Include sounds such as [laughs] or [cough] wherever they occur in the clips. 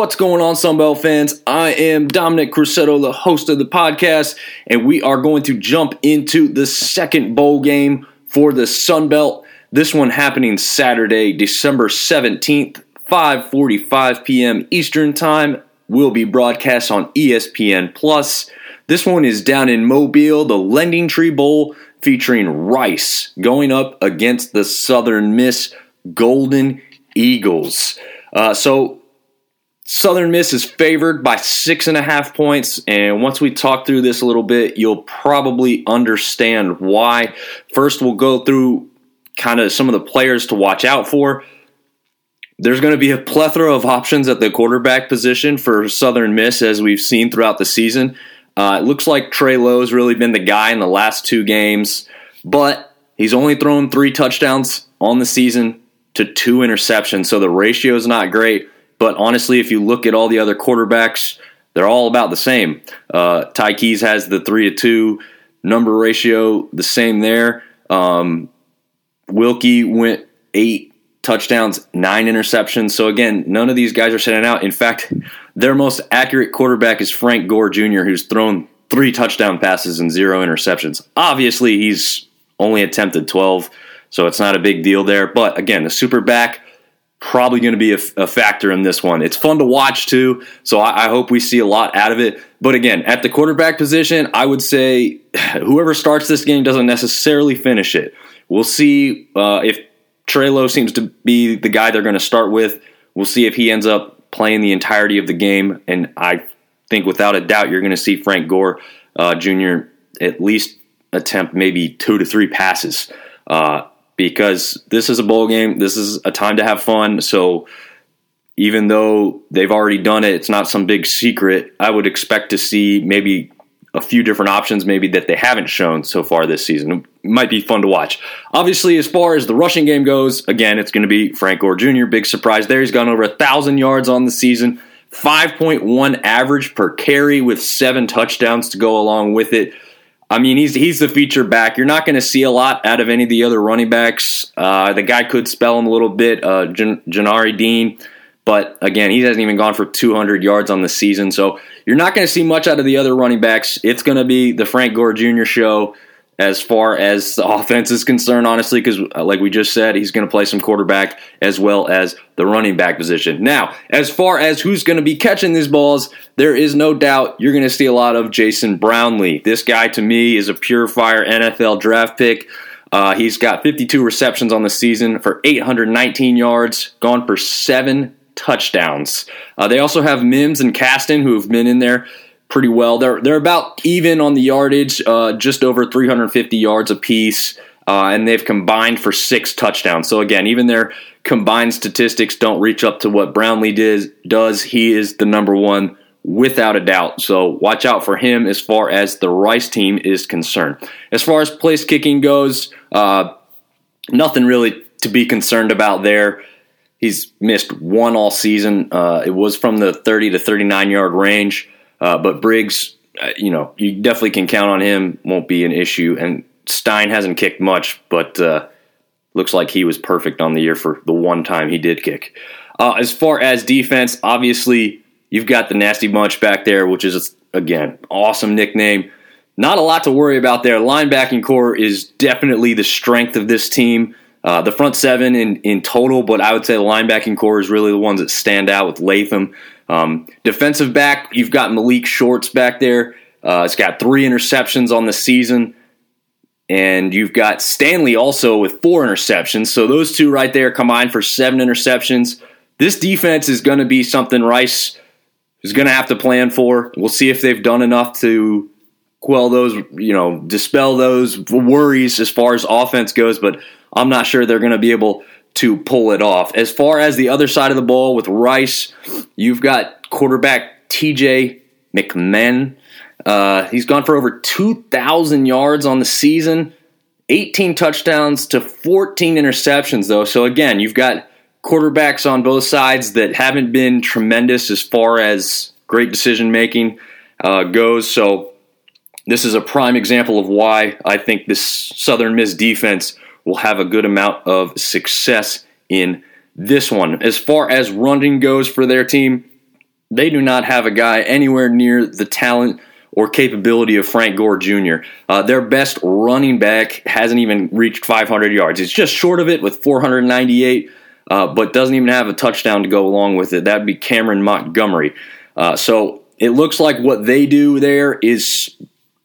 What's going on, Sunbelt fans? I am Dominic Crusetto, the host of the podcast, and we are going to jump into the second bowl game for the Sunbelt. This one happening Saturday, December 17th, 5:45 p.m. Eastern Time. Will be broadcast on ESPN Plus. This one is down in Mobile, the Lending Tree Bowl, featuring Rice going up against the Southern Miss Golden Eagles. Uh, so Southern Miss is favored by six and a half points, and once we talk through this a little bit, you'll probably understand why. First, we'll go through kind of some of the players to watch out for. There's going to be a plethora of options at the quarterback position for Southern Miss, as we've seen throughout the season. Uh, it looks like Trey Lowe's really been the guy in the last two games, but he's only thrown three touchdowns on the season to two interceptions, so the ratio is not great. But honestly, if you look at all the other quarterbacks, they're all about the same. Uh, Ty Keyes has the three to two number ratio, the same there. Um, Wilcke went eight touchdowns, nine interceptions. So again, none of these guys are sitting out. In fact, their most accurate quarterback is Frank Gore Jr., who's thrown three touchdown passes and zero interceptions. Obviously, he's only attempted 12, so it's not a big deal there. But again, the super back probably going to be a, a, factor in this one. It's fun to watch too, so I, I, hope we see a lot out of it. But again, at the quarterback position, I would say [sighs] whoever starts this game doesn't necessarily finish it. We'll see uh, if Trey seems to be the guy they're going to start with. We'll see if he ends up playing the entirety of the game, and I think without a doubt you're going to see Frank Gore uh, Jr. at least attempt maybe two to three passes. Uh, because this is a bowl game. This is a time to have fun. So even though they've already done it, it's not some big secret. I would expect to see maybe a few different options, maybe that they haven't shown so far this season. It might be fun to watch. Obviously, as far as the rushing game goes, again, it's going to be Frank Gore Jr. Big surprise there. He's gone over a thousand yards on the season, 5.1 average per carry with seven touchdowns to go along with it. I mean, he's he's the feature back. You're not going to see a lot out of any of the other running backs. Uh, the guy could spell him a little bit, uh, Janari Dean, but again, he hasn't even gone for 200 yards on the season. So you're not going to see much out of the other running backs. It's going to be the Frank Gore Jr. show as far as the offense is concerned, honestly, because uh, like we just said, he's going to play some quarterback as well as the running back position. Now, as far as who's going to be catching these balls, there is no doubt you're going to see a lot of Jason Brownlee. This guy, to me, is a pure fire NFL draft pick. Uh, he's got 52 receptions on the season for 819 yards, gone for seven touchdowns. Uh, they also have Mims and Caston who have been in there pretty well. They're they're about even on the yardage, uh, just over 350 yards apiece, uh, and they've combined for six touchdowns. So again, even their combined statistics don't reach up to what Brownlee does. He is the number one without a doubt. So watch out for him as far as the Rice team is concerned. As far as place kicking goes, uh, nothing really to be concerned about there. He's missed one all season. Uh, it was from the 30 to 39 yard range. Uh, but Briggs, uh, you know, you definitely can count on him. Won't be an issue. And Stein hasn't kicked much, but uh, looks like he was perfect on the year for the one time he did kick. Uh, as far as defense, obviously you've got the nasty bunch back there, which is again awesome nickname. Not a lot to worry about there. Linebacking core is definitely the strength of this team. Uh, the front seven in, in total, but I would say the linebacking core is really the ones that stand out with Latham, um, defensive back, you've got Malik Shorts back there. Uh, it's got three interceptions on the season. And you've got Stanley also with four interceptions. So those two right there combined for seven interceptions. This defense is going to be something Rice is going to have to plan for. We'll see if they've done enough to quell those, you know, dispel those worries as far as offense goes. But I'm not sure they're going to be able to pull it off. As far as the other side of the ball with Rice, you've got quarterback TJ McMahon. Uh, he's gone for over 2,000 yards on the season, 18 touchdowns to 14 interceptions, though. So, again, you've got quarterbacks on both sides that haven't been tremendous as far as great decision making uh, goes. So, this is a prime example of why I think this Southern Miss defense will have a good amount of success in this one. As far as running goes for their team, they do not have a guy anywhere near the talent or capability of Frank Gore Jr. Uh, their best running back hasn't even reached 500 yards. It's just short of it with 498, uh, but doesn't even have a touchdown to go along with it. That'd be Cameron Montgomery. Uh, so it looks like what they do there is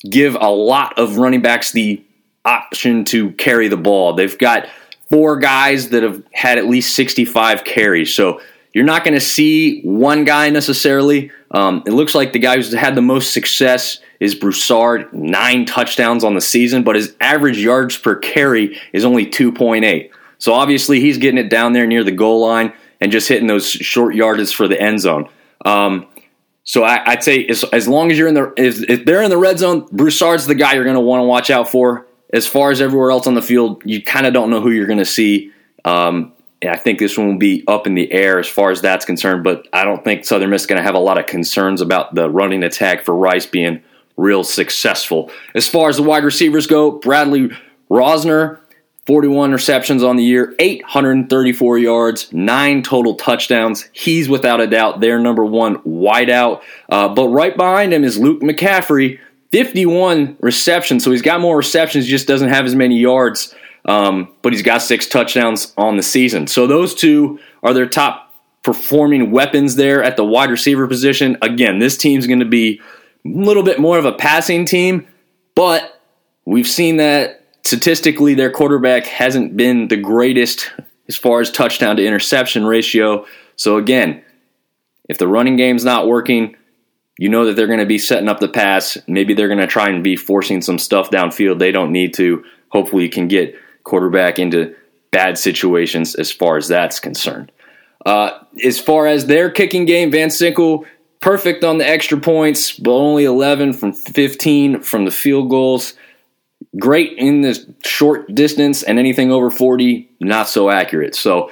give a lot of running backs the option to carry the ball. They've got four guys that have had at least 65 carries. So you're not going to see one guy necessarily. Um, it looks like the guy who's had the most success is Broussard, nine touchdowns on the season, but his average yards per carry is only 2.8. So obviously he's getting it down there near the goal line and just hitting those short yards for the end zone. Um, so I, would say as, as, long as you're in the if, if they're in the red zone, Broussard's the guy you're going to want to watch out for. As far as everywhere else on the field, you kind of don't know who you're going to see. Um, I think this one will be up in the air as far as that's concerned, but I don't think Southern Miss is going to have a lot of concerns about the running attack for Rice being real successful. As far as the wide receivers go, Bradley Rozner, 41 receptions on the year, 834 yards, nine total touchdowns. He's without a doubt their number one wideout. Uh, but right behind him is Luke McCaffrey, 51 receptions. So he's got more receptions, just doesn't have as many yards. Um, but he's got six touchdowns on the season. So those two are their top performing weapons there at the wide receiver position. Again, this team's going to be a little bit more of a passing team, but we've seen that statistically their quarterback hasn't been the greatest as far as touchdown to interception ratio. So again, if the running game's not working, you know that they're going to be setting up the pass. Maybe they're going to try and be forcing some stuff downfield. They don't need to. Hopefully, you can get quarterback into bad situations as far as that's concerned. Uh, as far as their kicking game, Van Sickle, perfect on the extra points, but only 11 from 15 from the field goals. Great in the short distance, and anything over 40, not so accurate. So,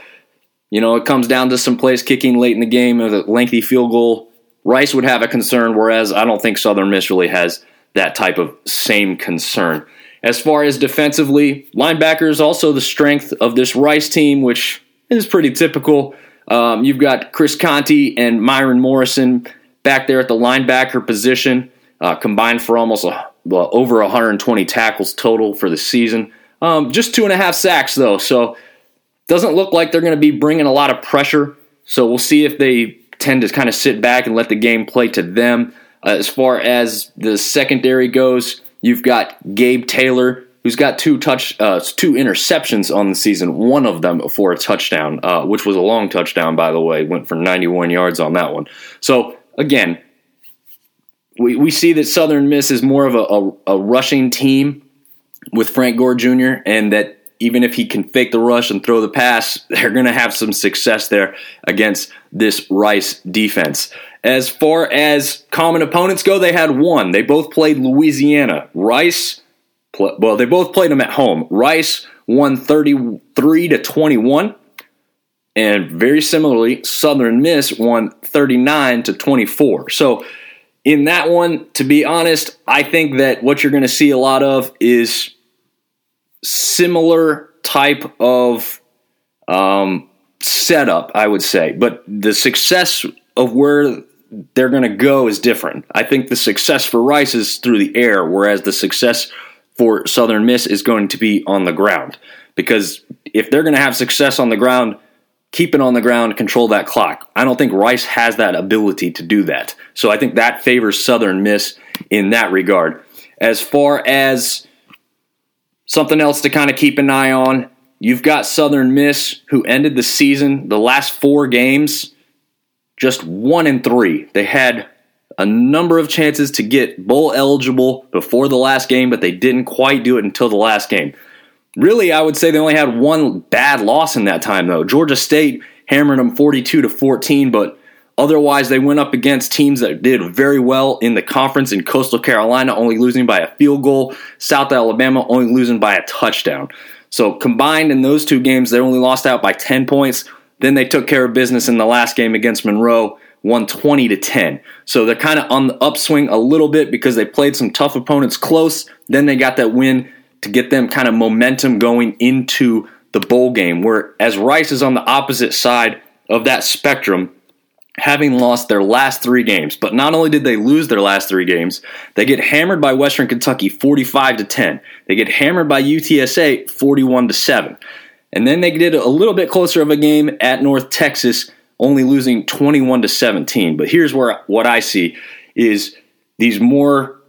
you know, it comes down to some place kicking late in the game a lengthy field goal. Rice would have a concern, whereas I don't think Southern Miss really has that type of same concern. As far as defensively, linebackers also the strength of this Rice team, which is pretty typical. Um, you've got Chris Conti and Myron Morrison back there at the linebacker position, uh, combined for almost a, well, over 120 tackles total for the season. Um, just two and a half sacks though, so doesn't look like they're going to be bringing a lot of pressure. So we'll see if they tend to kind of sit back and let the game play to them. Uh, as far as the secondary goes, You've got Gabe Taylor, who's got two touch, uh, two interceptions on the season. One of them for a touchdown, uh, which was a long touchdown, by the way. Went for 91 yards on that one. So again, we, we see that Southern Miss is more of a, a, a rushing team with Frank Gore Jr. and that even if he can fake the rush and throw the pass, [laughs] they're going to have some success there against this Rice defense. As far as common opponents go, they had one. They both played Louisiana. Rice, well, they both played them at home. Rice won 33 to 21. And very similarly, Southern Miss won 39 to 24. So, in that one, to be honest, I think that what you're going to see a lot of is similar type of um, setup, I would say. But the success of where they're going to go is different. I think the success for Rice is through the air, whereas the success for Southern Miss is going to be on the ground. Because if they're going to have success on the ground, keep it on the ground, control that clock. I don't think Rice has that ability to do that. So I think that favors Southern Miss in that regard. As far as something else to kind of keep an eye on, you've got Southern Miss who ended the season, the last four games just one in three. They had a number of chances to get bowl eligible before the last game, but they didn't quite do it until the last game. Really, I would say they only had one bad loss in that time, though. Georgia State hammered them 42 to 14, but otherwise they went up against teams that did very well in the conference in Coastal Carolina, only losing by a field goal, South Alabama only losing by a touchdown. So combined in those two games, they only lost out by 10 points. Then they took care of business in the last game against Monroe, won 20 to 10. So they're kind of on the upswing a little bit because they played some tough opponents close. Then they got that win to get them kind of momentum going into the bowl game. Where as Rice is on the opposite side of that spectrum, having lost their last three games. But not only did they lose their last three games, they get hammered by Western Kentucky 45 to 10. They get hammered by UTSA 41 to 7. And then they did a little bit closer of a game at North Texas, only losing 21 to 17. But here's where what I see is these more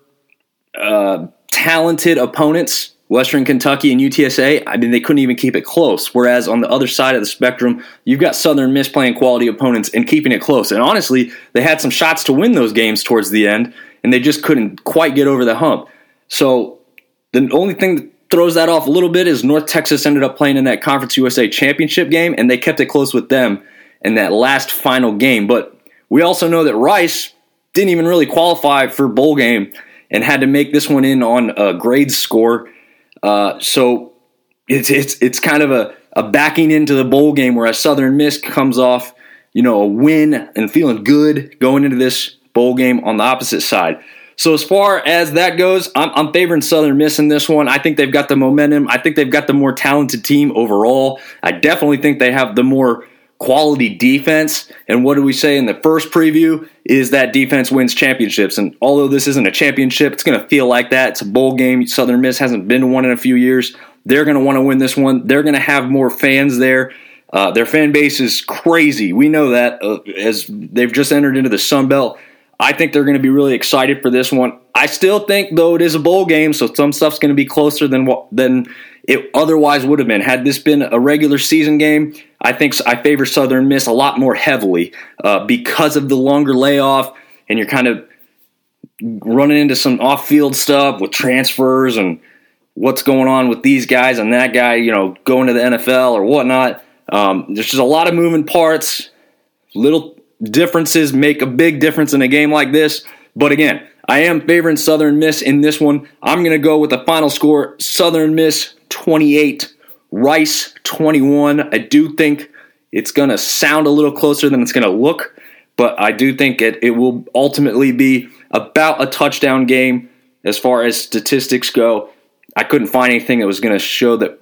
uh, talented opponents Western Kentucky and UTSA, I mean, they couldn't even keep it close. Whereas on the other side of the spectrum, you've got Southern Miss playing quality opponents and keeping it close. And honestly, they had some shots to win those games towards the end, and they just couldn't quite get over the hump. So the only thing that throws that off a little bit is North Texas ended up playing in that Conference USA championship game, and they kept it close with them in that last final game. But we also know that Rice didn't even really qualify for bowl game and had to make this one in on a grade score uh, so it's it's it's kind of a, a backing into the bowl game where a Southern Miss comes off, you know, a win and feeling good going into this bowl game on the opposite side. So as far as that goes, I'm, I'm favoring Southern Miss in this one. I think they've got the momentum. I think they've got the more talented team overall. I definitely think they have the more quality defense. And what do we say in the first preview? Is that defense wins championships. And although this isn't a championship, it's going to feel like that. It's a bowl game. Southern Miss hasn't been to one in a few years. They're going to want to win this one. They're going to have more fans there. Uh, their fan base is crazy. We know that uh, as they've just entered into the Sun Belt. I think they're going to be really excited for this one. I still think, though, it is a bowl game, so some stuff's going to be closer than what than it otherwise would have been. Had this been a regular season game, I think I favor Southern Miss a lot more heavily uh, because of the longer layoff, and you're kind of running into some off-field stuff with transfers and what's going on with these guys and that guy, you know, going to the NFL or whatnot. Um, there's just a lot of moving parts. Little differences make a big difference in a game like this. But again, I am favoring Southern Miss in this one. I'm going to go with the final score Southern Miss 28, Rice 21. I do think it's going to sound a little closer than it's going to look, but I do think it, it will ultimately be about a touchdown game as far as statistics go. I couldn't find anything that was going to show that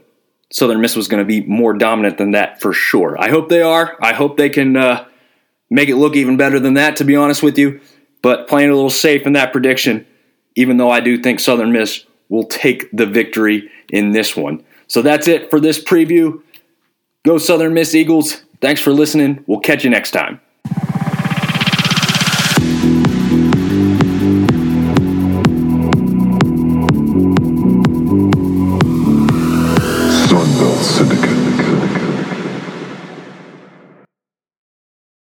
Southern Miss was going to be more dominant than that for sure. I hope they are. I hope they can uh, make it look even better than that, to be honest with you. But playing a little safe in that prediction, even though I do think Southern Miss will take the victory in this one. So that's it for this preview. Go Southern Miss Eagles. Thanks for listening. We'll catch you next time.